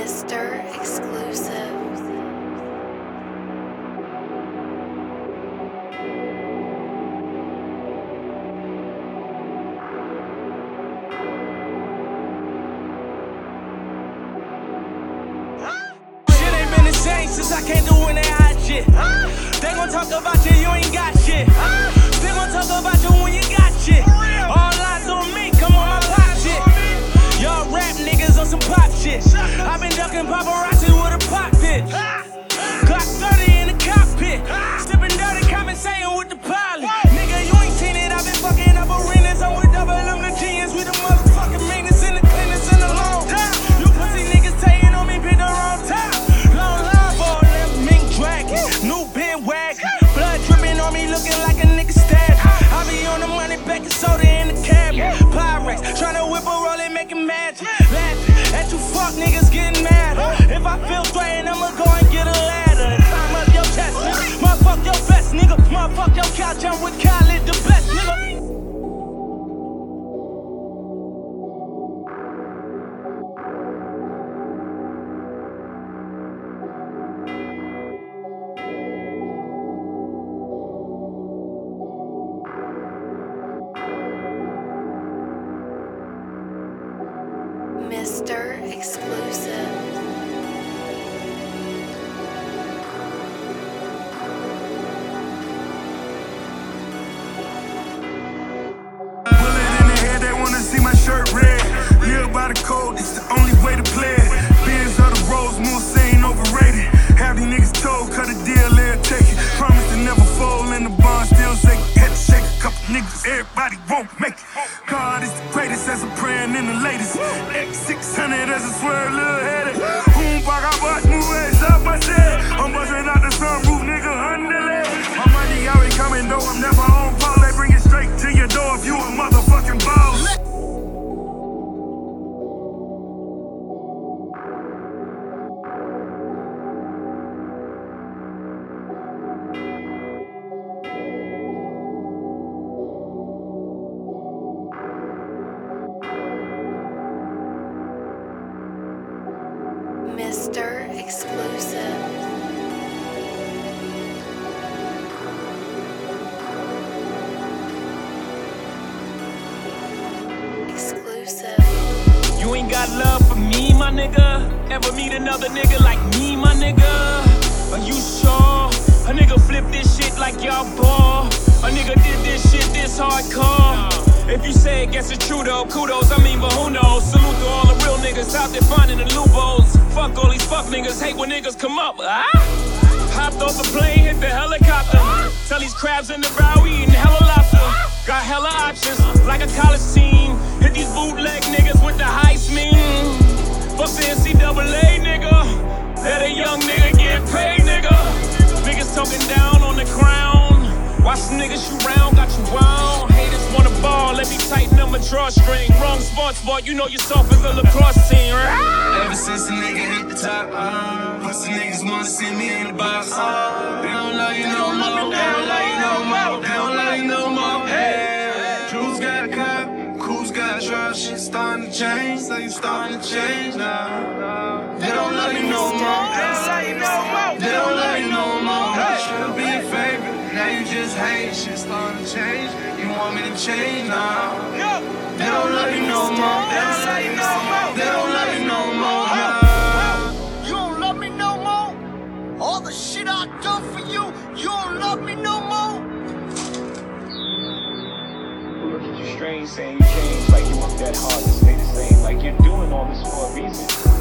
Mr. Exclusive. Since I through in that hot shit. They gon' talk about you, you ain't got shit. Bitch. Glock 30 in the cockpit. Stepping dirty, conversating with the pilot. Nigga, you ain't seen it, i been fucking up arenas. I'm with double M the genius, we the motherfucking meanest in the cleanest in the long time. You pussy niggas saying on me, pick the wrong time. Long line for all them mink dragon. New bin wagon. Blood dripping on me, looking like a nigga stab. I be on the money, baking soda in the cabinet. Pyrex, tryna whip a roll and make it magic. Laughing at you fuck niggas getting couple niggas, everybody won't make it. X600 as a swerve, little Mr. Exclusive. Exclusive. You ain't got love for me, my nigga. Ever meet another nigga like me, my nigga? Are you sure? A nigga flip this shit like y'all ball. A nigga did this shit this. If you say it, guess it's true though. Kudos, I mean, but who knows? Salute to all the real niggas out there finding the loopholes. Fuck all these fuck niggas, hate when niggas come up. Ah? Hopped off the plane, hit the helicopter. Tell these crabs in the bow, we eating hella lobster. Got hella options, like a college team. Let me tighten up my drawstring. Wrong sports ball, you know you're soft as a lacrosse team. Ever since a nigga hit the top, uh, pussy niggas wanna see me in the box. Uh, they don't love you no more. They don't love you no more. They don't love you no more. Hey, Jules got a cop, Cool's got a truck. Shit starting to change, so you starting to change now. They don't love you no more. Change now? They don't love you no more. They don't love you no more. They don't love you no more. You don't love me no more? All the shit I done for you, you don't love me no more? Look at you strange saying you changed like you worked that hard to stay the same. Like you're doing all this for a reason.